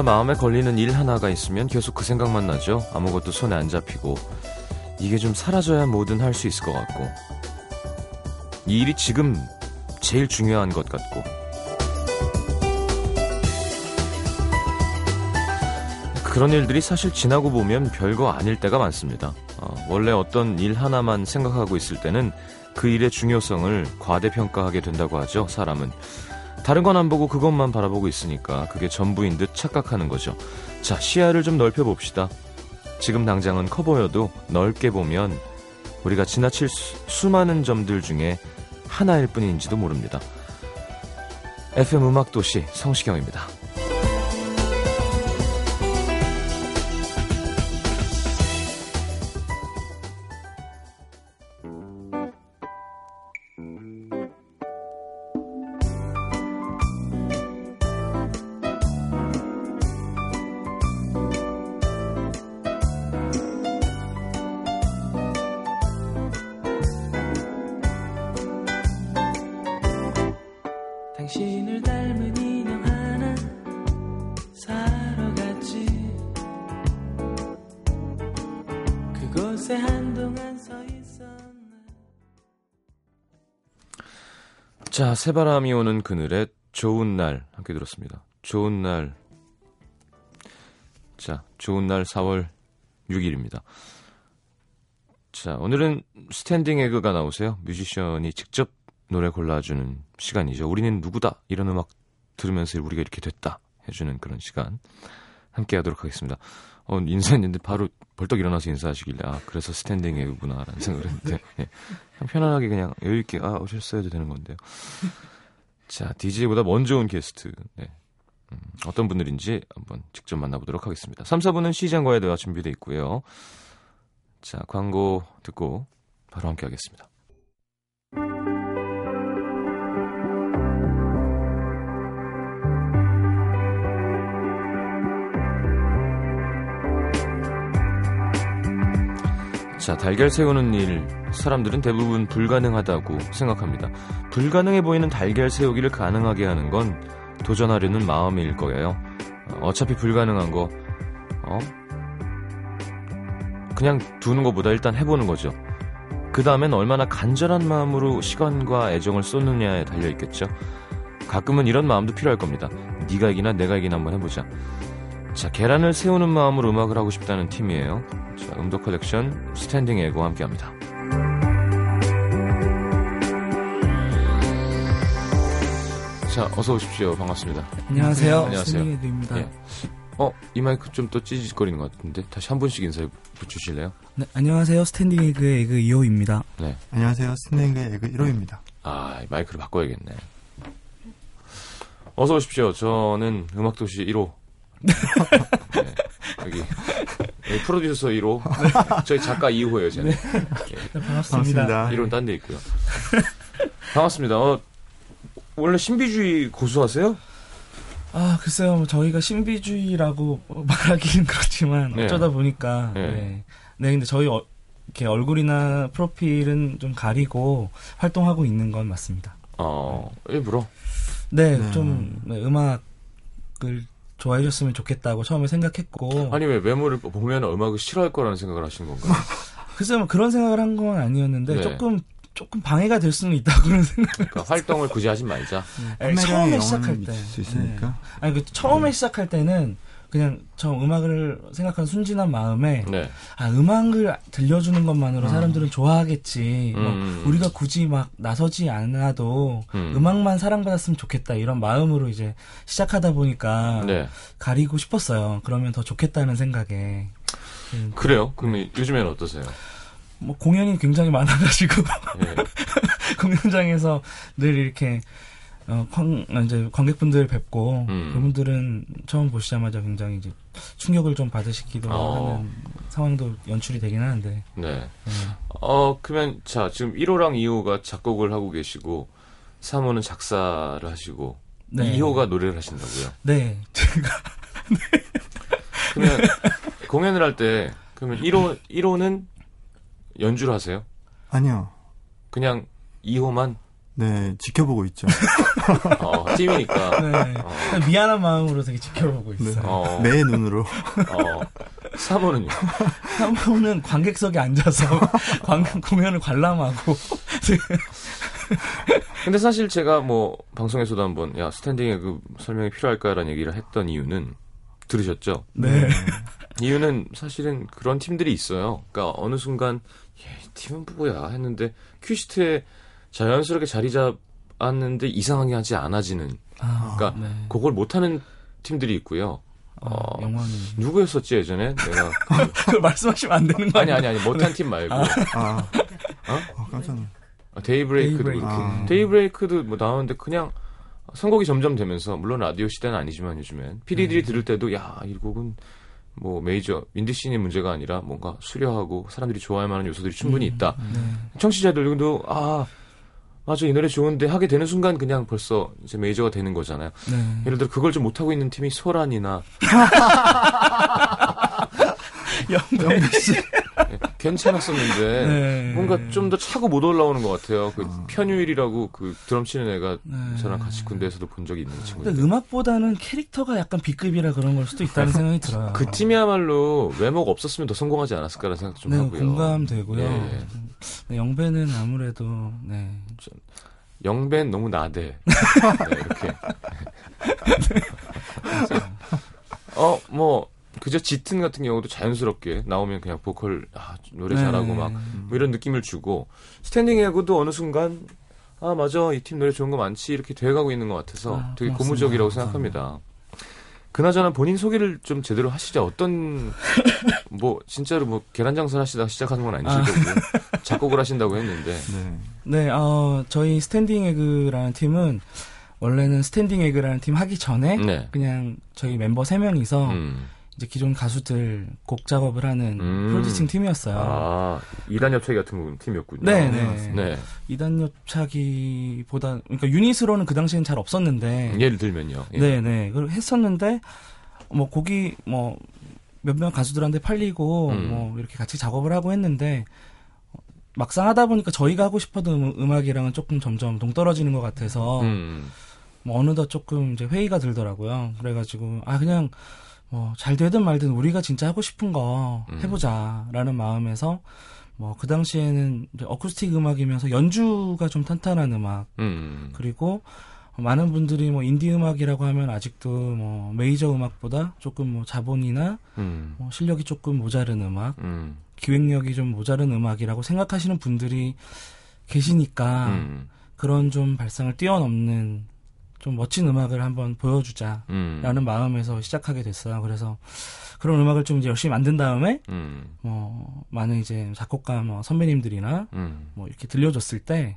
뭔가 마음에 걸리는 일 하나가 있으면 계속 그 생각만 나죠. 아무것도 손에 안 잡히고 이게 좀 사라져야 뭐든 할 수 있을 것 같고 이 일이 지금 제일 중요한 것 같고 그런 일들이 사실 지나고 보면 별거 아닐 때가 많습니다. 어, 원래 어떤 일 하나만 생각하고 있을 때는 그 일의 중요성을 과대평가하게 된다고 하죠, 사람은. 다른 건 안 보고 그것만 바라보고 있으니까 그게 전부인 듯 착각하는 거죠. 자, 시야를 좀 넓혀 봅시다. 지금 당장은 커 보여도 넓게 보면 우리가 지나칠 수, 많은 점들 중에 하나일 뿐인지도 모릅니다. FM 음악도시 성시경입니다. 자, 새바람이 오는 그늘에 좋은 날 함께 들었습니다. 좋은 날. 자, 좋은 날 4월 6일입니다. 자, 오늘은 스탠딩 에그가 나오세요. 뮤지션이 직접 노래 골라주는 시간이죠. 우리는 누구다 이런 음악 들으면서 우리가 이렇게 됐다 해주는 그런 시간 함께 하도록 하겠습니다. 어, 인사했는데 바로 벌떡 일어나서 인사하시길래 아 그래서 스탠딩 에그구나라는 생각을 했는데 예. 편안하게 그냥 여유 있게, 아, 오셨어야 되는 건데요. 자, DJ보다 먼저 온 게스트, 네. 음, 어떤 분들인지 한번 직접 만나보도록 하겠습니다. 3, 4분은 시장과의 대화 준비되어 있고요. 자, 광고 듣고 바로 함께 하겠습니다. 자, 달걀 세우는 일, 사람들은 대부분 불가능하다고 생각합니다. 불가능해 보이는 달걀 세우기를 가능하게 하는 건 도전하려는 마음일 거예요. 어차피 불가능한 거, 어? 그냥 두는 것보다 일단 해보는 거죠. 그 다음엔 얼마나 간절한 마음으로 시간과 애정을 쏟느냐에 달려있겠죠. 가끔은 이런 마음도 필요할 겁니다. 네가 이기나 내가 이기나 한번 해보자. 자, 계란을 세우는 마음으로 음악을 하고 싶다는 팀이에요. 자, 음도 컬렉션 스탠딩 에그와 함께 합니다. 자, 어서 오십시오. 반갑습니다. 안녕하세요. 안녕하세요. 스탠딩 에그입니다. 예. 어, 이 마이크 좀 또 찌직거리는 것 같은데 다시 한 분씩 인사해 주실래요? 네, 안녕하세요. 스탠딩 에그의 에그 2호입니다. 네. 안녕하세요. 스탠딩 에그 1호입니다. 아, 마이크를 바꿔야겠네. 어서 오십시오. 저는 음악도시 1호 네, 여기, 여기 프로듀서 1호, 저희 작가 2호예요, 저는. 네. 네, 반갑습니다. 1호는 딴데 있고요. 반갑습니다. 어, 원래 신비주의 고수하세요? 아, 글쎄요. 뭐 저희가 신비주의라고 말하기는 그렇지만 네. 어쩌다 보니까 네. 네. 네, 근데 저희 어, 이렇게 얼굴이나 프로필은 좀 가리고 활동하고 있는 건 맞습니다. 어, 일부러? 네, 네. 좀 네, 음악을 좋아해 줬으면 좋겠다고 처음에 생각했고 아니 왜 외모를 보면 음악을 싫어할 거라는 생각을 하신 건가요? 글쎄요 뭐 그런 생각을 한 건 아니었는데 네. 조금 조금 방해가 될 수는 있다 그런 생각. 그러니까 활동을 굳이 하지 말자. 네. 처음에 시작할 때. 네. 아니 그 처음에 네. 시작할 때는 그냥 저 음악을 생각한 순진한 마음에 네. 아 음악을 들려주는 것만으로 음. 사람들은 좋아하겠지 뭐 음. 뭐 우리가 굳이 막 나서지 않아도 음. 악만 사랑받았으면 좋겠다 이런 마음으로 이제 시작하다 보니까 네. 가리고 싶었어요 그러면 더 좋겠다는 생각에 음. 그래요 그럼 요즘에는 어떠세요? 뭐 공연이 굉장히 많아가지고 네. 공연장에서 늘 이렇게 어, 관, 이제 관객분들 뵙고 음. 그분들은 처음 보시자마자 굉장히 이제 충격을 좀 받으시기도 어. 하는 상황도 연출이 되긴 하는데. 네. 네. 어 그러면 자 지금 1호랑 2호가 작곡을 하고 계시고 3호는 작사를 하시고 네. 2호가 노래를 하신다고요? 네. 제가 네. 그러면 공연을 할 때 그러면 1호 1호는 연주를 하세요? 아니요. 그냥 2호만 네, 지켜보고 있죠. 어, 팀이니까. 네. 어. 미안한 마음으로 되게 지켜보고 있어요. 네. 어. 매의 눈으로. 어. 사모는요? 사모는 관객석에 앉아서 관, 공연을 관람하고. 근데 사실 제가 뭐 방송에서도 한 번 야 스탠딩에 그 설명이 필요할까라는 얘기를 했던 이유는 들으셨죠? 네. 이유는 사실은 그런 팀들이 있어요. 그러니까 어느 순간 예, 팀은 뭐야 했는데 큐시트에 자연스럽게 자리 잡았는데 이상하게 하지 않아지는. 아, 그러니까 네. 그걸 못하는 팀들이 있고요. 아, 어, 영광이 누구였었지 예전에 내가 그 말씀하시면 안 되는 거 아니 아니 아니 못한 팀 말고 아, 아. 어? 어 깜짝 놀 아, 데이브레이크도 데이브레이크. 그렇게 아. 데이브레이크도 뭐 나오는데 그냥 선곡이 점점 되면서 물론 라디오 시대는 아니지만 요즘엔 피디들이 네. 들을 때도 야 이 곡은 뭐 메이저 인디씬의 문제가 아니라 뭔가 수려하고 사람들이 좋아할 만한 요소들이 충분히 음, 있다. 음, 네. 청취자들도 아 맞아 이 노래 좋은데 하게 되는 순간 그냥 벌써 이제 메이저가 되는 거잖아요. 네. 예를 들어 그걸 좀 못하고 있는 팀이 소란이나 영배 씨 네, 괜찮았었는데 네. 뭔가 좀 더 차고 못 올라오는 것 같아요. 그 어. 편유일이라고 그 드럼 치는 애가 네. 저랑 같이 군대에서도 본 적이 있는 친구. 근데 음악보다는 캐릭터가 약간 B급이라 그런 걸 수도 있다는 생각이 들어요. 그 팀이야말로 외모가 없었으면 더 성공하지 않았을까라는 생각 좀 네, 하고요. 공감되고요. 네. 네, 영배는 아무래도 네. 영배는 너무 나대. 네, 이렇게. 어, 뭐 그저 짙은 같은 경우도 자연스럽게 나오면 그냥 보컬 아, 노래 네. 잘하고 막뭐 이런 느낌을 주고 스탠딩 에그도 어느 순간 아 맞아 이 팀 노래 좋은 거 많지 이렇게 돼가고 있는 것 같아서 아, 되게 고무적이라고 생각합니다. 그나저나 본인 소개를 좀 제대로 하시죠. 어떤 뭐 진짜로 뭐 계란 장사를 하시다가 시작하는 건 아니실 아. 거고 작곡을 하신다고 했는데. 네. 네, 어 저희 스탠딩 에그라는 팀은 원래는 스탠딩 에그라는 팀 하기 전에 네. 그냥 저희 멤버 세 명이서 음. 이제 기존 가수들 곡 작업을 하는 음. 프로듀싱 팀이었어요. 아, 이단옆차기 같은 팀이었군요. 네, 네. 네. 이단옆차기보다 그러니까 유닛으로는 그 당시엔 잘 없었는데 예를 들면요. 예. 네, 네. 그걸 했었는데 뭐 곡이 뭐 몇몇 가수들한테 팔리고 음. 뭐 이렇게 같이 작업을 하고 했는데 막상 하다 보니까 저희가 하고 싶었던 음, 악이랑은 조금 점점 동떨어지는 것 같아서 음. 뭐 어느덧 조금 이제 회의가 들더라고요. 그래가지고 아 그냥 뭐 잘 되든 말든 우리가 진짜 하고 싶은 거 음. 해보자라는 마음에서 뭐 그 당시에는 어쿠스틱 음악이면서 연주가 좀 탄탄한 음악 음. 그리고 많은 분들이 뭐 인디 음악이라고 하면 아직도 뭐 메이저 음악보다 조금 뭐 자본이나 음. 뭐 실력이 조금 모자른 음악, 음. 기획력이 좀 모자른 음악이라고 생각하시는 분들이 계시니까 음. 그런 좀 발상을 뛰어넘는 좀 멋진 음악을 한번 보여주자라는 음. 마음에서 시작하게 됐어요. 그래서 그런 음악을 좀 이제 열심히 만든 다음에 음. 뭐 많은 이제 작곡가 뭐 선배님들이나 음. 뭐 이렇게 들려줬을 때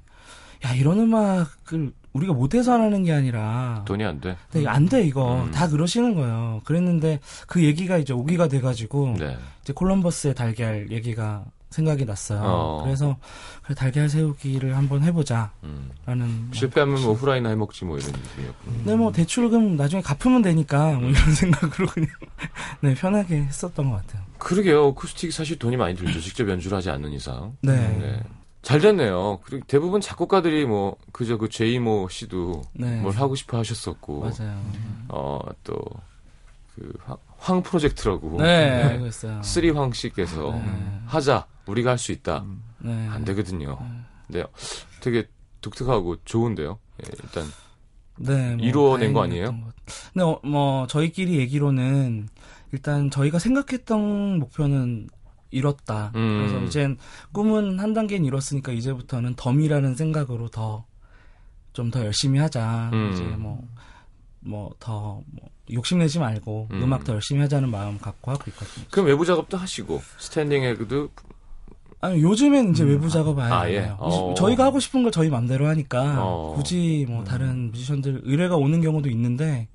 야 이런 음악을 우리가 못해서 하는 게 아니라 돈이 안 돼. 네, 안돼 이거 음. 다 그러시는 거예요. 그랬는데 그 얘기가 이제 오기가 돼가지고 네. 이제 콜럼버스의 달걀 얘기가 생각이 났어요. 어. 그래서 그래, 달걀 세우기를 한번 해보자라는 음. 실패하면 뭐 후라이나 해먹지 뭐 이런 느낌이었군요. 네, 뭐 대출금 나중에 갚으면 되니까 뭐 이런 음. 생각으로 그냥 네 편하게 했었던 것 같아요. 그러게요. 어쿠스틱이 사실 돈이 많이 들죠. 직접 연주를 하지 않는 이상. 네. 네. 잘 됐네요. 그리고 대부분 작곡가들이 뭐 그저 그 제이모 씨도 네. 뭘 하고 싶어 하셨었고 맞아요. 어또 그 황 프로젝트라고 네, 네. 있어요. 쓰리 황 씨께서 네. 하자 우리가 할 수 있다. 네. 안 되거든요. 네. 되게 독특하고 좋은데요. 예, 일단 네, 뭐 이루어낸 거 아니에요? 네, 어, 뭐 저희끼리 얘기로는 일단 저희가 생각했던 목표는 이뤘다. 음. 그래서 이젠 꿈은 한 단계는 이뤘으니까 이제부터는 덤이라는 생각으로 더 좀더 열심히 하자. 음. 이제 뭐 뭐 더뭐 욕심내지 말고 음. 악 더 열심히 하자는 마음 갖고 하고 있거든요. 그럼 외부 작업도 하시고 스탠딩 에그도 아니 요즘엔 이제 음. 외부 작업 아예 아, 예. 어. 저희가 하고 싶은 걸 저희 맘대로 하니까 어. 굳이 뭐 음. 다른 뮤지션들 의뢰가 오는 경우도 있는데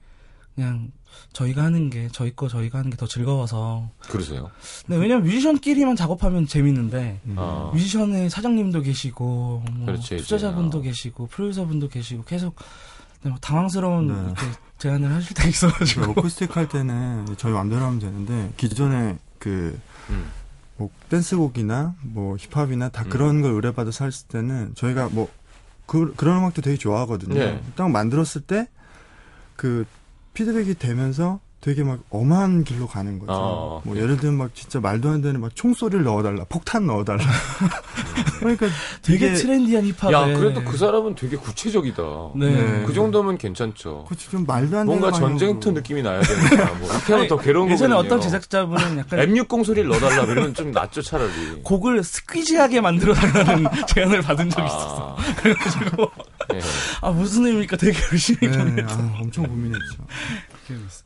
그냥 저희가 하는 게 저희 거 저희가 하는 게 더 즐거워서 그러세요? 네 왜냐면 뮤지션끼리만 작업하면 재밌는데 음. 아. 뮤지션의 사장님도 계시고 뭐 그렇지, 투자자분도 아. 계시고 프로듀서분도 계시고 계속 당황스러운 네. 제안을 하실 때 있어가지고 그 어쿠스틱 할 때는 저희 맘대로 하면 되는데 기존에 그 음. 뭐 댄스곡이나 뭐 힙합이나 다 음. 그런 걸 의뢰받아서 했을 때는 저희가 뭐 그, 그런 음악도 되게 좋아하거든요. 네. 딱 만들었을 때 그 피드백이 되면서 되게 막 엄한 길로 가는 거죠. 어, 뭐 예를 들면 막 진짜 말도 안 되는 막 총소리를 넣어달라, 폭탄 넣어달라. 그러니까 되게 트렌디한 힙합. 야, 그래도 그 사람은 되게 구체적이다. 네. 그 정도면 괜찮죠. 그치, 좀 말도 안 되는 뭔가 전쟁터 느낌이 나야 되니까. 뭐 이렇게 하면 더 괴로운 예전에 거거든요. 어떤 제작자분은 약간 M60 소리를 넣어달라 그러면 좀 낫죠 차라리. 곡을 스퀴지하게 만들어 달라는 제안을 받은 적이 아. 있었어. 그래가지고 네. 아 무슨 의미입니까? 되게 열심히 네, 아, 엄청 고민했죠.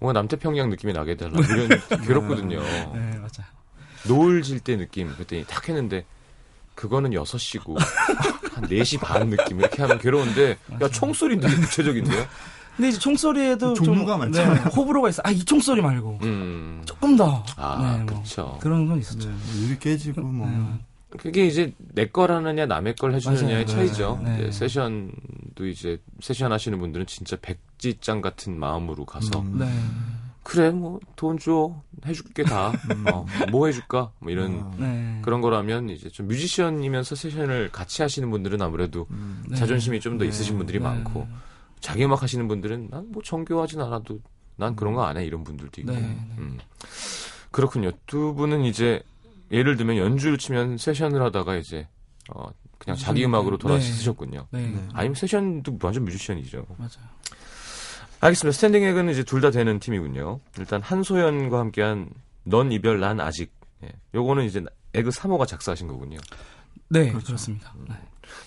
뭔가 남태평양 느낌이 나게 되라 이런 괴롭거든요. 네, 맞아. 노을 질 때 느낌 그랬더니 딱 했는데 그거는 6시고 한 4시 반 느낌 이렇게 하면 괴로운데 야 총소리 되게 구체적인데요? 근데 이제 총소리에도 종류가 좀 네, 호불호가 있어. 아, 이 총소리 말고. 음. 조금 더. 아, 네, 뭐 그렇죠. 그런 건 있었죠. 네, 유리 깨지고 뭐. 네. 그게 이제 내 거라느냐 남의 걸 해주느냐의 차이죠. 네. 세션 도 이제 세션 하시는 분들은 진짜 백지장 같은 마음으로 가서 음. 네. 그래 뭐 돈 줘 해줄게 다뭐 음. 어, 뭐 해줄까 뭐 이런 아. 네. 그런 거라면 이제 좀 뮤지션이면서 세션을 같이 하시는 분들은 아무래도 음. 네. 자존심이 좀더 네. 있으신 분들이 네. 많고 자기 음악 하시는 분들은 난 뭐 정교하진 않아도 난 그런 거 안 해 이런 분들도 있고 음. 그렇군요 두 분은 이제 예를 들면 연주를 치면 세션을 하다가 이제 어 그냥 자기 음악으로 돌아서셨군요. 네. 네. 아니면 세션도 완전 뮤지션이죠. 맞아요. 알겠습니다. 스탠딩 에그는 이제 둘 다 되는 팀이군요. 일단 한소연과 함께한 넌 이별 난 아직. 예. 요거는 이제 에그 3호가 작사하신 거군요. 네, 그렇죠. 그렇습니다 네.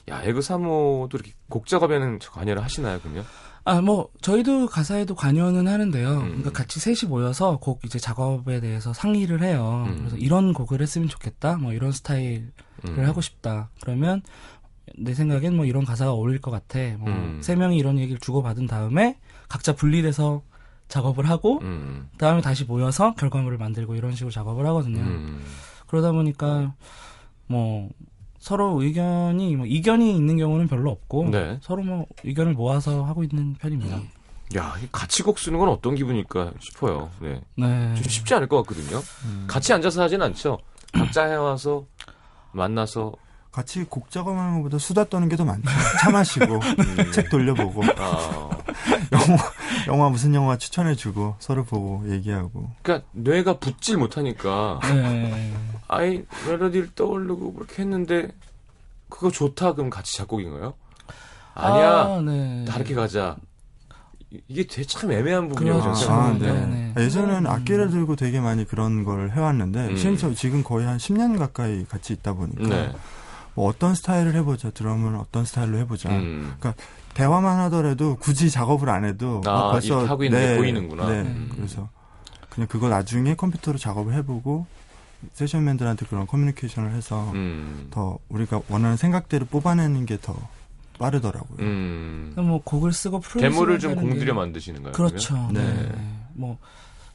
야, 에그 3호도 이렇게 곡 작업에는 관여를 하시나요, 그럼요? 아, 뭐, 저희도 가사에도 관여는 하는데요. 음. 그러니까 같이 셋이 모여서 곡 이제 작업에 대해서 상의를 해요. 음. 그래서 이런 곡을 했으면 좋겠다. 뭐 이런 스타일을 음. 하고 싶다. 그러면 내 생각엔 뭐 이런 가사가 어울릴 것 같아. 뭐세 음. 명이 이런 얘기를 주고받은 다음에 각자 분리돼서 작업을 하고 음. 다음에 다시 모여서 결과물을 만들고 이런 식으로 작업을 하거든요. 음. 그러다 보니까 뭐 서로 의견이 뭐 이견이 있는 경우는 별로 없고 네. 서로 뭐 의견을 모아서 하고 있는 편입니다. 야, 같이 곡 쓰는 건 어떤 기분일까 싶어요. 네. 네. 좀 쉽지 않을 것 같거든요. 음. 같이 앉아서 하진 않죠. 각자 해와서 만나서 같이 곡 작업하는 것보다 수다 떠는 게 더 많죠. 차 마시고 음. 책 돌려보고 아. 영화, 영화 무슨 영화 추천해주고 서로 보고 얘기하고. 그러니까 뇌가 붙질 못하니까 네. 아이 멜로디를 떠오르고 그렇게 했는데 그거 좋다 그럼 같이 작곡인 거예요? 아니야 아, 네. 다르게 가자. 이게 되게 참 애매한 부분이에요. 그렇죠. 아, 네. 네. 네. 예전에는 악기를 들고 되게 많이 그런 걸 해왔는데 음. 지금 거의 한 10년 가까이 같이 있다 보니까 네. 뭐 어떤 스타일을 해보자 드럼은 어떤 스타일로 해보자. 음. 그러니까 대화만 하더라도 굳이 작업을 안 해도 아, 벌써 하고 있는 네, 게 보이는구나. 네. 음. 그래서 그냥 그거 나중에 컴퓨터로 작업을 해보고 세션맨들한테 그런 커뮤니케이션을 해서 음. 더 우리가 원하는 생각대로 뽑아내는 게 더 빠르더라고요. 음. 뭐 곡을 쓰고 데모를 좀 공들여 만드시는 거예요? 그렇죠. 네. 네. 뭐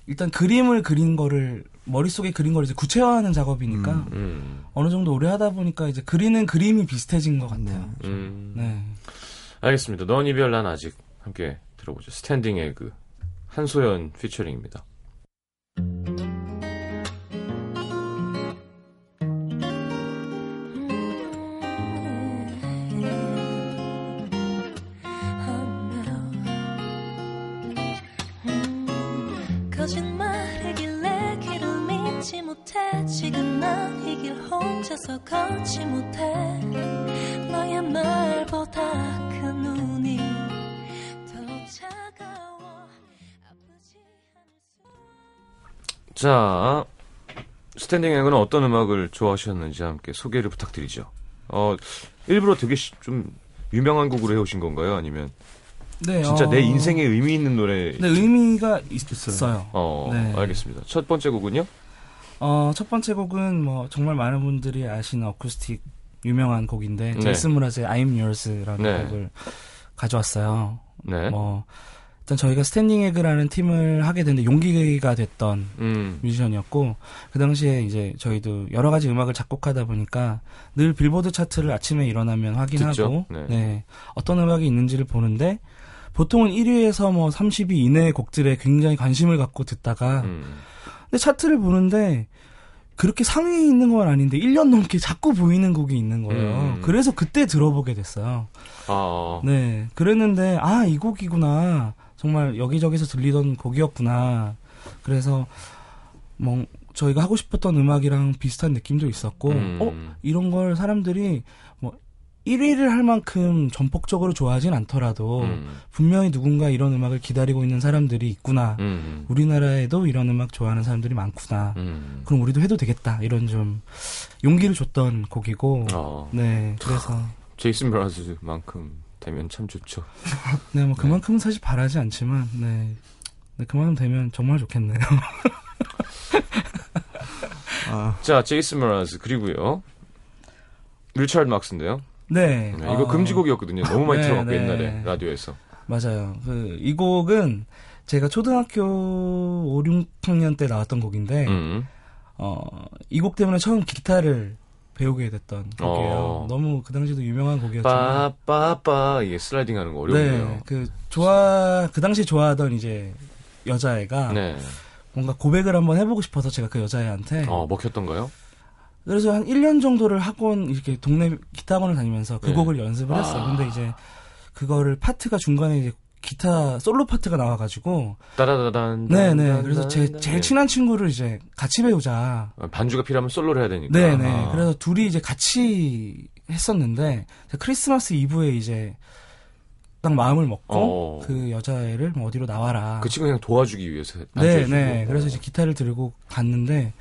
일단 그림을 그린 거를 머릿속에 그린 걸 이제 구체화하는 작업이니까 음, 음. 어느 정도 오래 하다 보니까 이제 그리는 그림이 비슷해진 것 같아요. 음. 네. 알겠습니다. 넌 이별 난 아직 함께 들어보죠. 스탠딩 에그 한소연 피처링입니다. 혼자서 걷지 못해 너의 말보다 자 스탠딩 앵은 어떤 음악을 좋아하셨는지 함께 소개를 부탁드리죠. 어 일부러 되게 좀 유명한 곡으로 해오신 건가요? 아니면 네, 진짜 어... 내 인생에 의미 있는 노래? 네, 의미가 있어요. 어, 네. 알겠습니다. 첫 번째 곡은요? 어, 첫 번째 곡은 뭐 정말 많은 분들이 아시는 어쿠스틱 유명한 곡인데 네. 제이슨 므라즈의 I'm Yours라는 네. 곡을 가져왔어요. 네. 뭐 일단 저희가 스탠딩 에그라는 팀을 하게 됐는데 용기가 됐던 음. 뮤지션이었고 그 당시에 이제 저희도 여러 가지 음악을 작곡하다 보니까 늘 빌보드 차트를 아침에 일어나면 확인하고 네. 네. 어떤 음악이 있는지를 보는데 보통은 1위에서 뭐 30위 이내의 곡들에 굉장히 관심을 갖고 듣다가 음. 근데 차트를 보는데 그렇게 상위에 있는 건 아닌데 1년 넘게 자꾸 보이는 곡이 있는 거예요. 음. 그래서 그때 들어보게 됐어요. 아. 네. 그랬는데 아, 이 곡이구나. 정말 여기저기서 들리던 곡이었구나. 그래서 뭐 저희가 하고 싶었던 음악이랑 비슷한 느낌도 있었고 음. 어, 이런 걸 사람들이 뭐 1위를 할 만큼 전폭적으로 좋아하진 않더라도 음. 분명히 누군가 이런 음악을 기다리고 있는 사람들이 있구나. 음. 우리나라에도 이런 음악 좋아하는 사람들이 많구나. 음. 그럼 우리도 해도 되겠다. 이런 좀 용기를 줬던 곡이고. 어. 네. 그래서 제이슨 므라즈만큼 되면 참 좋죠. 네, 뭐 그만큼은 네. 사실 바라지 않지만 네. 네 그만큼 되면 정말 좋겠네요. 아. 자, 제이슨 므라즈 그리고요. 리차드 막스인데요. 네. 네 이거 어... 금지곡이었거든요. 너무 많이 네, 들어갔고 네. 옛날에 라디오에서. 맞아요. 그 이 곡은 제가 초등학교 5, 6학년 때 나왔던 곡인데 음. 어 이 곡 때문에 처음 기타를 배우게 됐던 곡이에요. 어. 너무 그 당시도 유명한 곡이었지만 빠빠빠 이게 슬라이딩 하는 거 어려워요. 네. 그 좋아 그 당시 좋아하던 이제 여자애가 네. 뭔가 고백을 한번 해보고 싶어서 제가 그 여자애한테 어 먹혔던가요? 그래서 한 1년 정도를 학원 이렇게 동네 기타 학원을 다니면서 그 네. 곡을 연습을 했어요. 아. 근데 이제 그거를 파트가 중간에 이제 기타 솔로 파트가 나와가지고. 따라다단 네네. 그래서 제 제일 친한 친구를 이제 같이 배우자. 아, 반주가 필요하면 솔로를 해야 되니까. 네네. 아. 그래서 둘이 이제 같이 했었는데 크리스마스 이브에 이제 딱 마음을 먹고 어. 그 여자애를 뭐 어디로 나와라. 그 친구 그냥 도와주기 위해서 네네. 그래서 이제 기타를 들고 갔는데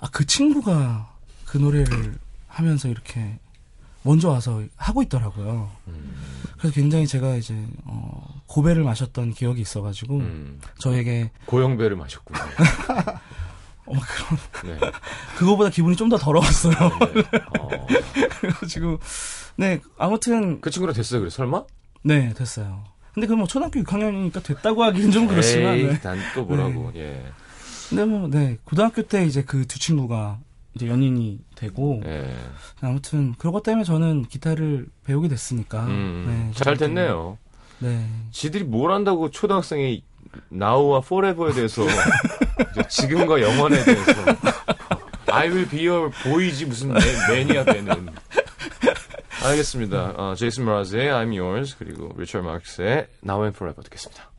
아 그 친구가 그 노래를 하면서 이렇게 먼저 와서 하고 있더라고요. 음. 그래서 굉장히 제가 이제 어, 고배를 마셨던 기억이 있어가지고 음. 저에게 고영배를 마셨군요. 어, 그럼 네. 그거보다 기분이 좀 더 더러웠어요. 네, 네. 어. 그래가지고 네 아무튼 그 친구랑 됐어요, 그래 설마? 네 됐어요. 근데 그 뭐 초등학교 6학년이니까 됐다고 하기는 좀 그렇지만. 네. 난또 뭐라고. 네. 예. 근데 뭐 네 고등학교 때 이제 그 두 친구가 이제 연인이 되고 네. 아무튼 그런 것 때문에 저는 기타를 배우게 됐으니까 음, 네, 잘 됐네요. 네. 지들이 뭘 한다고 초등학생이 나우와 포레버에 대해서 지금과 영원에 대해서 I will be your boy지 무슨 매 니아 되는 알겠습니다. 어, 제이슨 브라즈의 I'm yours 그리고 리처드 마크스의 Now and Forever 듣겠습니다.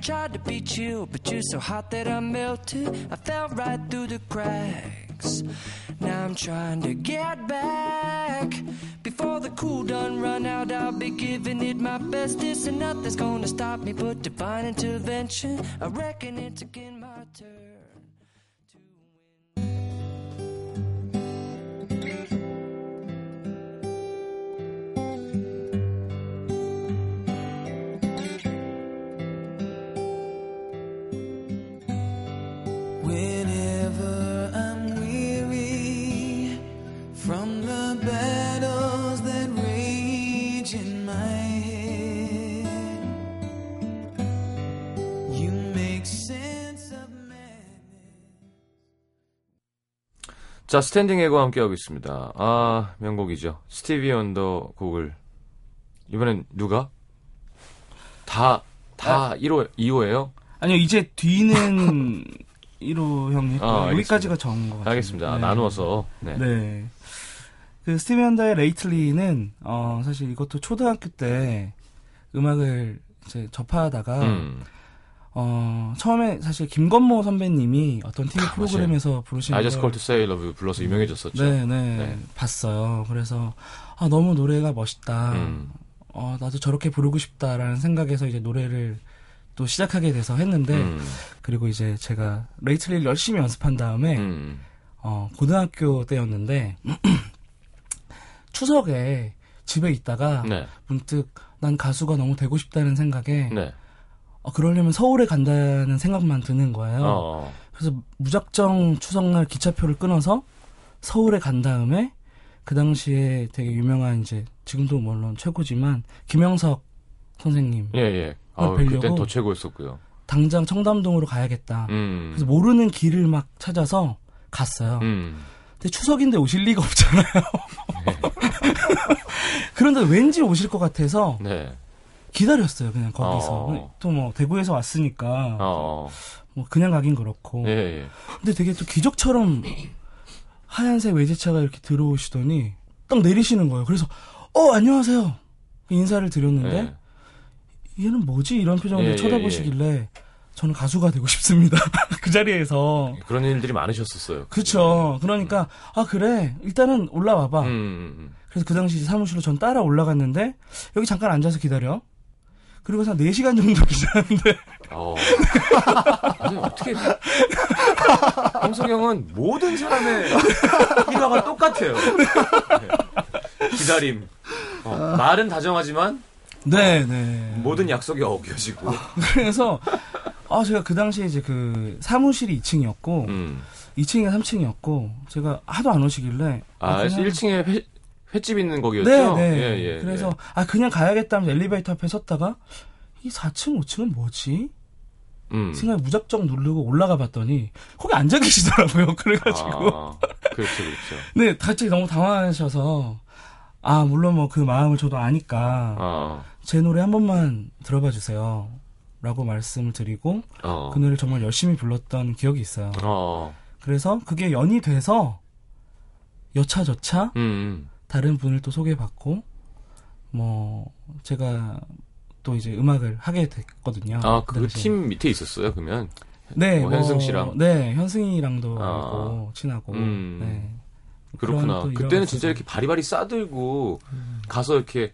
Tried to be chill, but you're so hot that I melted. I fell right through the cracks. Now I'm trying to get back. Before the cool done run out, I'll be giving it my best. This and nothing's gonna stop me but divine intervention. I reckon it's again 자, 스탠딩 에그와 함께하고 있습니다. 아, 명곡이죠. 스티비 원더 곡을. 이번엔 누가? 다, 다 아, 1호, 2호예요 아니요, 이제 뒤는 1호 형이 아, 여기까지가 정한 것 같아요. 알겠습니다. 네. 나누어서. 네. 네. 그 스티비 원더의 Lately는, 어, 사실 이것도 초등학교 때 음악을 이제 접하다가, 음. 어, 처음에 사실 김건모 선배님이 어떤 TV 아, 프로그램에서 부르신 I Just Called to Say Love 불러서 유명해졌었죠. 네, 네, 네. 봤어요. 그래서 아, 너무 노래가 멋있다. 음. 어, 나도 저렇게 부르고 싶다라는 생각에서 이제 노래를 또 시작하게 돼서 했는데 음. 그리고 이제 제가 레이틀리를 열심히 연습한 다음에 음. 어, 고등학교 때였는데 추석에 집에 있다가 네. 문득 난 가수가 너무 되고 싶다는 생각에 네. 어, 그러려면 서울에 간다는 생각만 드는 거예요. 어. 그래서 무작정 추석날 기차표를 끊어서 서울에 간 다음에 그 당시에 되게 유명한 이제 지금도 물론 최고지만 김영석 선생님. 예 예. 아 그땐 더 최고였었고요. 당장 청담동으로 가야겠다. 음. 그래서 모르는 길을 막 찾아서 갔어요. 음. 근데 추석인데 오실 리가 없잖아요. 네. 그런데 왠지 오실 것 같아서 네. 기다렸어요. 그냥 거기서. 어. 또뭐 대구에서 왔으니까 어. 뭐 그냥 가긴 그렇고. 예, 예. 근데 되게 또 기적처럼 하얀색 외제차가 이렇게 들어오시더니 딱 내리시는 거예요. 그래서 어 안녕하세요. 인사를 드렸는데 예. 얘는 뭐지 이런 표정으로 예, 예 쳐다보시길래 예. 저는 가수가 되고 싶습니다. 그 자리에서 그런 일들이 많으셨었어요. 그렇죠. 그러니까 아 그래 일단은 올라와봐. 음, 음, 음. 그래서 그 당시 사무실로 전 따라 올라갔는데 여기 잠깐 앉아서 기다려. 그리고 한 4시간 정도 기다렸는데. 어. 아니, 어떻게. 홍석영은 모든 사람의 일화가 똑같아요. 네. 기다림. 어, 말은 다정하지만. 네, 네. 모든 약속이 어겨지고. 그래서, 아, 제가 그 당시에 이제 그 사무실이 2층이었고, 음. 2층에 3층이었고, 제가 하도 안 오시길래. 아, 아 그냥... 1층에 회, 횟집 있는 거기였죠? 네, 네. 예, 예, 그래서 예. 아 그냥 가야겠다 하면서 엘리베이터 앞에 섰다가 이 4층, 5층은 뭐지? 음. 생각에 무작정 누르고 올라가 봤더니 거기 앉아 계시더라고요. 그래가지고 아, 그렇죠, 그렇죠. 네, 갑자기 너무 당황하셔서 아 물론 뭐 그 마음을 저도 아니까 아. 제 노래 한 번만 들어봐 주세요. 라고 말씀을 드리고 어. 그 노래를 정말 열심히 불렀던 기억이 있어요. 어. 그래서 그게 연이 돼서 여차저차 음. 음. 다른 분을 또 소개받고 뭐 제가 또 이제 음악을 하게 됐거든요. 아, 그 팀 밑에 있었어요, 그러면? 네, 뭐, 현승 씨랑. 네, 현승이랑도 아. 친하고. 음. 네. 그렇구나. 그때는 진짜 이렇게 바리바리 싸들고 음. 가서 이렇게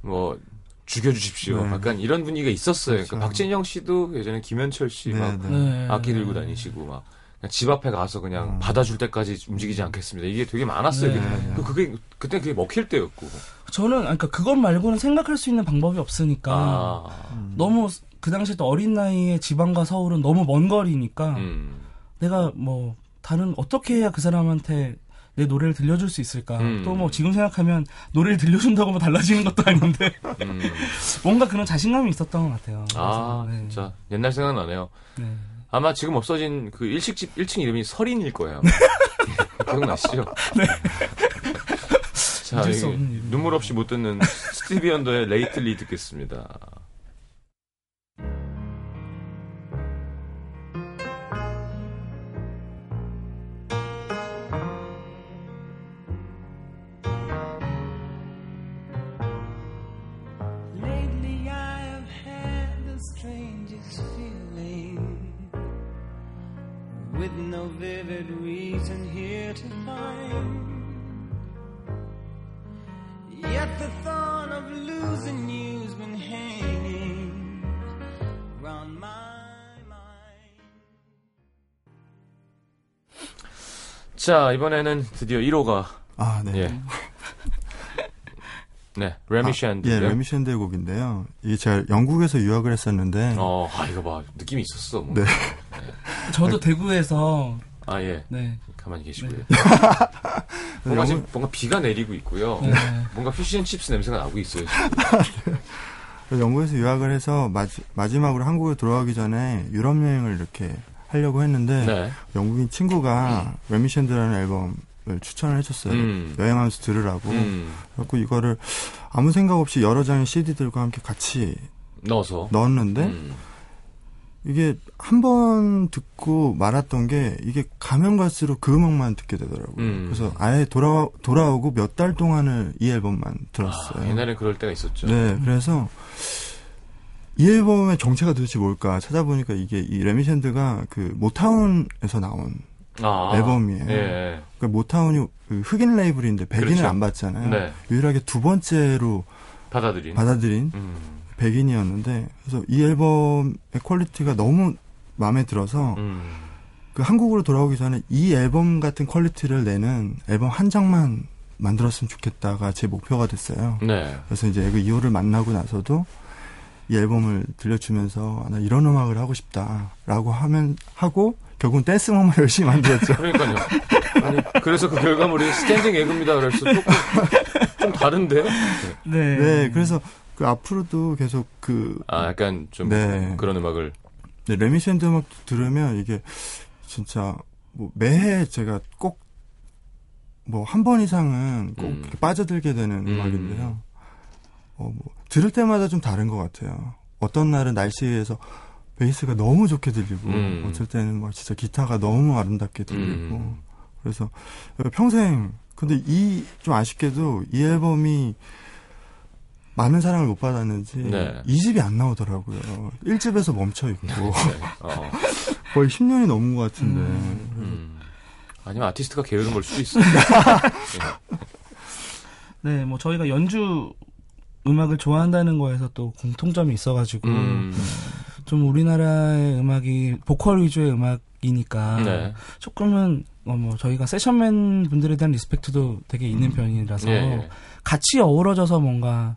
뭐 죽여주십시오. 네. 약간 이런 분위기가 있었어요. 그러니까 그렇죠. 그러니까 박진영 씨도 예전에 김현철 씨막 네, 네. 악기 들고 다니시고 막. 집 앞에 가서 그냥 음. 받아줄 때까지 움직이지 않겠습니다. 이게 되게 많았어요. 네. 그, 그게 그때 그게 먹힐 때였고. 저는 그러니까 그것 말고는 생각할 수 있는 방법이 없으니까 아. 음. 너무 그 당시에 또 어린 나이에 지방과 서울은 너무 먼 거리니까 음. 내가 뭐 다른 어떻게 해야 그 사람한테 내 노래를 들려줄 수 있을까? 음. 또뭐 지금 생각하면 노래를 들려준다고 뭐 달라지는 것도 아닌데 음. 뭔가 그런 자신감이 있었던 것 같아요. 아 네. 진짜 옛날 생각나네요. 네. 아마 지금 없어진 그 일식집 1층 이름이 설인일 거예요. 기억나시죠? 네. 자, 눈물 없이 못 듣는 스티비 언더의 레이틀리 듣겠습니다. Vivid reason here to find. Yet the thought of losing you's been hanging round my mind. 자, 이번에는 드디어 1호가. 아, 네. 예. 네, 레미션드. 아, 예, 레미션드의 곡인데요. 이게 제가 영국에서 유학을 했었는데. 어, 아, 이거 봐. 느낌이 있었어. 뭐. 네. 네. 저도 대구에서 아 예. 네. 가만히 계시고요. 네. 뭔가 지금 뭔가 비가 내리고 있고요. 네. 뭔가 피쉬앤칩스 냄새가 나고 있어요. 네. 영국에서 유학을 해서 마지, 마지막으로 한국에 돌아가기 전에 유럽 여행을 이렇게 하려고 했는데 네. 영국인 친구가 음. 레미션드라는 앨범을 추천을 해줬어요. 음. 여행하면서 들으라고. 음. 그래갖고 이거를 아무 생각 없이 여러 장의 CD들과 함께 같이 넣어서 넣었는데 음. 이게 한 번 듣고 말았던 게 이게 가면 갈수록 그 음악만 듣게 되더라고요. 음. 그래서 아예 돌아 돌아오고 몇 달 동안을 이 앨범만 들었어요. 아, 옛날에 그럴 때가 있었죠. 네, 그래서 이 앨범의 정체가 도대체 뭘까 찾아보니까 이게 이 레미샌드가 그 모타운에서 나온 아, 앨범이에요. 예. 그러니까 모타운이 그 흑인 레이블인데 백인을 그렇죠. 안 받잖아요. 네. 유일하게 두 번째로 받아들인 받아들인 음. 백인이었는데 그래서 이 앨범의 퀄리티가 너무 마음에 들어서 음. 그 한국으로 돌아오기 전에 이 앨범 같은 퀄리티를 내는 앨범 한 장만 만들었으면 좋겠다가 제 목표가 됐어요. 네. 그래서 이제 그 이호를 만나고 나서도 이 앨범을 들려주면서 아, 나 이런 음악을 하고 싶다라고 하면 하고 결국은 댄스 음악만 열심히 만들었죠. 그러니까요. 아니 그래서 그 결과물이 스탠딩 에그입니다. 그래서 조금 좀 다른데요? 네. 네. 그래서 그 앞으로도 계속 그 아 약간 좀 네. 그런 음악을 네, 레미 샌드 음악 들으면 이게 진짜 뭐 매해 제가 꼭 뭐 한 번 이상은 꼭 음. 빠져들게 되는 음. 악인데요 어, 뭐 들을 때마다 좀 다른 것 같아요. 어떤 날은 날씨에서 베이스가 너무 좋게 들리고 음. 어쩔 때는 막 진짜 기타가 너무 아름답게 들리고 음. 그래서 평생 근데 이 좀 아쉽게도 이 앨범이 많은 사랑을 못 받았는지 네. 2집이 안 나오더라고요. 1집에서 멈춰 있고 네. 어. 거의 10년이 넘은 것 같은데. 음. 음. 아니면 아티스트가 게으른 걸 수도 있어요. 네, 뭐 저희가 연주 음악을 좋아한다는 거에서 또 공통점이 있어가지고 음. 좀 우리나라의 음악이 보컬 위주의 음악 이니까 네. 조금은 어, 뭐 저희가 세션맨 분들에 대한 리스펙트도 되게 있는 음. 편이라서 예, 예. 같이 어우러져서 뭔가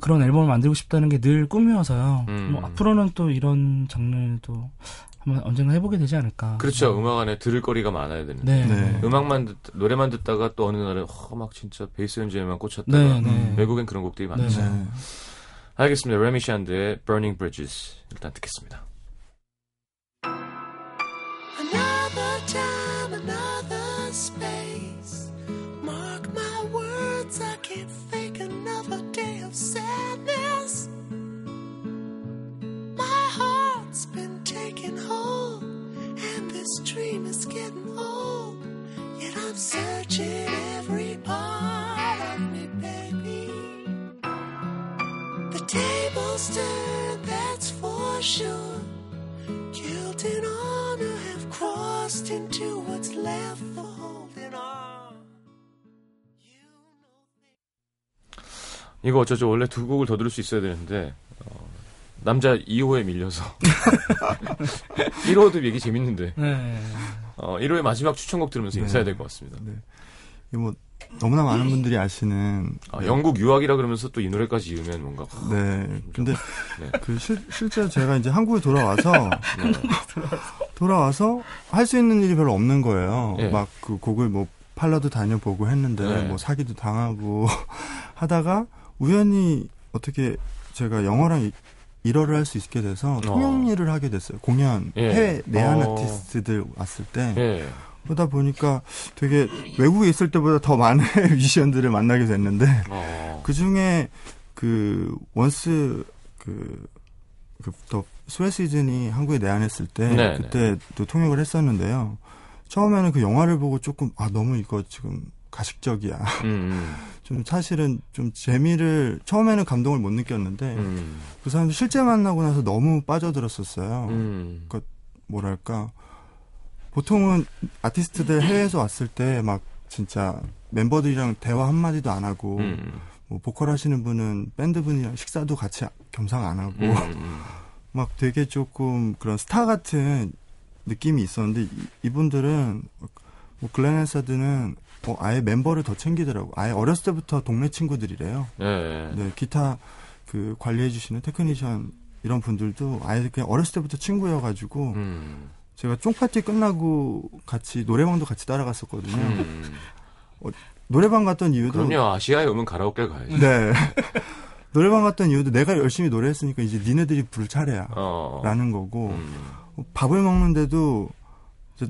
그런 앨범을 만들고 싶다는 게 늘 꿈이어서요. 음. 뭐 앞으로는 또 이런 장르도 한번 언젠가 해보게 되지 않을까. 그렇죠. 음악 안에 들을 거리가 많아야 되는데. 네. 네. 음악만 듣, 노래만 듣다가 또 어느 날은 허, 막 진짜 베이스 연주에만 꽂혔다가 네, 네. 외국엔 그런 곡들이 많죠. 네. 알겠습니다. 레미 샨드의 Burning Bridges 일단 듣겠습니다. Another time, another space. Mark my words, I can't fake another day of sadness. My heart's been taken hold, and this dream is getting old. Yet I'm searching every part of me, baby. The tables turned, that's for sure. Guilt and honor. Crossed into what's left for holding on. 이거 어쩌죠? 원래 두 곡을 더 들을 수 있어야 되는데 어, 남자 2호에 밀려서 1호도 얘기 재밌는데 네. 어, 1호의 마지막 추천곡 들으면서 네. 인사해야 될 것 같습니다. 네. 뭐 너무나 많은 분들이 아시는 아, 영국 유학이라 그러면서 또 이 노래까지 이으면 뭔가 네 근데 네. 그 실, 실제 제가 이제 한국에 돌아와서 네. 돌아와서 할 수 있는 일이 별로 없는 거예요 네. 막그 곡을 뭐 팔러도 다녀보고 했는데 네. 뭐 사기도 당하고 하다가 우연히 어떻게 제가 영어랑 일어를 할 수 있게 돼서 통역 일을 하게 됐어요 공연 예. 해외 내한 어. 아티스트들 왔을 때 예. 그러다 보니까 되게 외국에 있을 때보다 더 많은 뮤지션들을 만나게 됐는데 어. 그 중에 그 원스 그그 더 스웨 시즌이 한국에 내한했을 때 네네. 그때 또 통역을 했었는데요. 처음에는 그 영화를 보고 조금 아 너무 이거 지금 가식적이야. 음, 음. 좀 사실은 좀 재미를 처음에는 감동을 못 느꼈는데 음. 그 사람들 실제 만나고 나서 너무 빠져들었었어요. 음. 그 뭐랄까 보통은 아티스트들 해외에서 왔을 때 막 진짜 멤버들이랑 대화 한 마디도 안 하고 음. 뭐 보컬 하시는 분은 밴드 분이랑 식사도 같이 겸상 안 하고 음. 음. 막 되게 조금 그런 스타 같은 느낌이 있었는데 이, 분들은 뭐 글렌 앤사드는 어, 아예 멤버를 더 챙기더라고. 아예 어렸을 때부터 동네 친구들이래요. 네. 네 기타 그 관리해 주시는 테크니션 이런 분들도 아예 그냥 어렸을 때부터 친구여가지고 음. 제가 쫑파티 끝나고 같이 노래방도 같이 따라갔었거든요. 음. 어, 노래방 갔던 이유도 그럼요 아시아에 오면 가라오케 가야지. 네. 노래방 갔던 이유도 내가 열심히 노래했으니까 이제 니네들이 부를 차례야. 어. 라는 거고 음. 밥을 먹는데도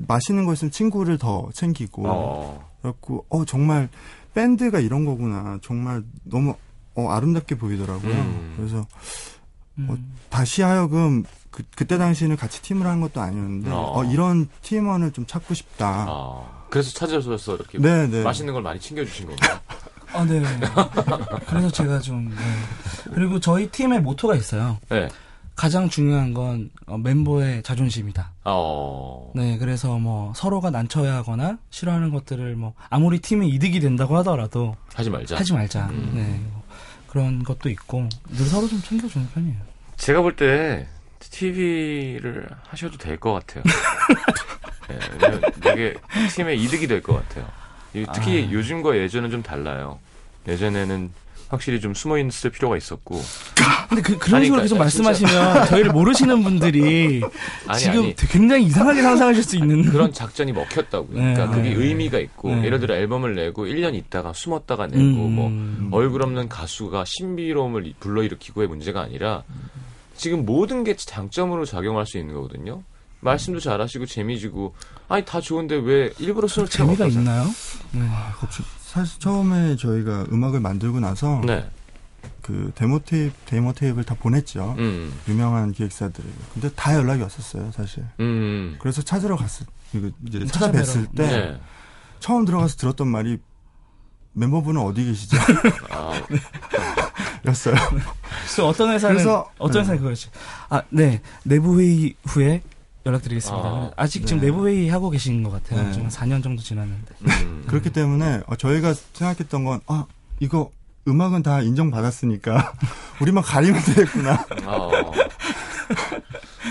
맛있는 거 있으면 친구를 더 챙기고 어. 그래갖고 어 정말 밴드가 이런 거구나 정말 너무 어, 아름답게 보이더라고요. 음. 그래서 어, 음. 다시 하여금 그, 그때 당시에는 같이 팀을 한 것도 아니었는데 어. 어 이런 팀원을 좀 찾고 싶다. 어. 그래서 찾아서 이렇게 네, 네. 맛있는 걸 많이 챙겨주신 건가요? 아, 네. 그래서 제가 좀 네. 그리고 저희 팀의 모토가 있어요. 네. 가장 중요한 건 어, 멤버의 자존심이다. 어. 네, 그래서 뭐 서로가 난처해 하거나 싫어하는 것들을 뭐 아무리 팀이 이득이 된다고 하더라도 하지 말자. 하지 말자. 음. 네. 그런 것도 있고 늘 서로 좀 챙겨주는 편이에요. 제가 볼 때 TV를 하셔도 될 것 같아요. 네, 되게 팀에 이득이 될 것 같아요. 특히 아. 요즘과 예전은 좀 달라요. 예전에는 확실히 좀 숨어 있을 필요가 있었고. 근데 그, 런 식으로 계속 말씀하시면 진짜. 저희를 모르시는 분들이 아니, 지금 아니. 굉장히 이상하게 상상하실 수 있는 그런 작전이 먹혔다고요. 네, 그러니까 그게 네. 의미가 있고 네. 예를 들어 앨범을 내고 1년 있다가 숨었다가 내고 음. 뭐 얼굴 없는 가수가 신비로움을 불러일으키고의 문제가 아니라 지금 모든 게 장점으로 작용할 수 있는 거거든요. 말씀도 잘하시고 재미지고 아니 다 좋은데 왜 일부러 술을 재미가 있나요? 네. 아, 사실 처음에 저희가 음악을 만들고 나서 네. 그 데모 테이프 데모 테이프를 다 보냈죠. 음. 유명한 기획사들. 근데 다 연락이 왔었어요, 사실. 음. 그래서 찾으러 갔을 이제 음, 찾아뵀을 때 네. 처음 들어가서 들었던 말이 멤버분은 어디 계시죠? 아. 였어요. 그래서 어떤 회사는 그래서, 어떤 네. 회사는 그거였지. 아, 네. 내부 회의 후에 연락드리겠습니다. 아, 직 지금 네. 내부 회의 하고 계신 것 같아요. 네. 지금 4년 정도 지났는데. 음. 그렇기 때문에 어, 저희가 생각했던 건 아, 이거 음악은 다 인정받았으니까 우리만 가리면 되겠구나. 어.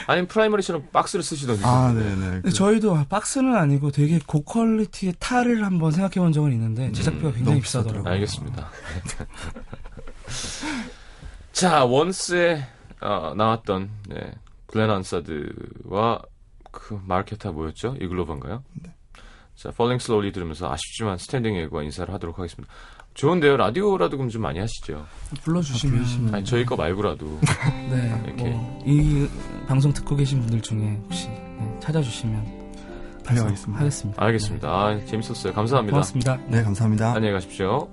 아니면 프라이머리처럼 박스를 쓰시던지. 아, 네네. 그... 저희도 박스는 아니고 되게 고퀄리티의 탈을 한번 생각해 본 적은 있는데 음, 제작비가 음, 굉장히 비싸더라고요. 알겠습니다. 자, 원스에 어, 나왔던 네, 글렌 안사드와 그 마르케타 뭐였죠? 이글로반가요? 네. 자, Falling Slowly 들으면서 아쉽지만 스탠딩 에그와 인사를 하도록 하겠습니다. 좋은데요. 라디오라도 그럼 좀 많이 하시죠. 불러주시면. 아니, 저희 거 말고라도. 네. 이렇게. 뭐 이 방송 듣고 계신 분들 중에 혹시 네, 찾아주시면. 달려가겠습니다. 하겠습니다. 알겠습니다. 네. 아, 재밌었어요. 감사합니다. 고맙습니다. 네, 감사합니다. 안녕히 가십시오.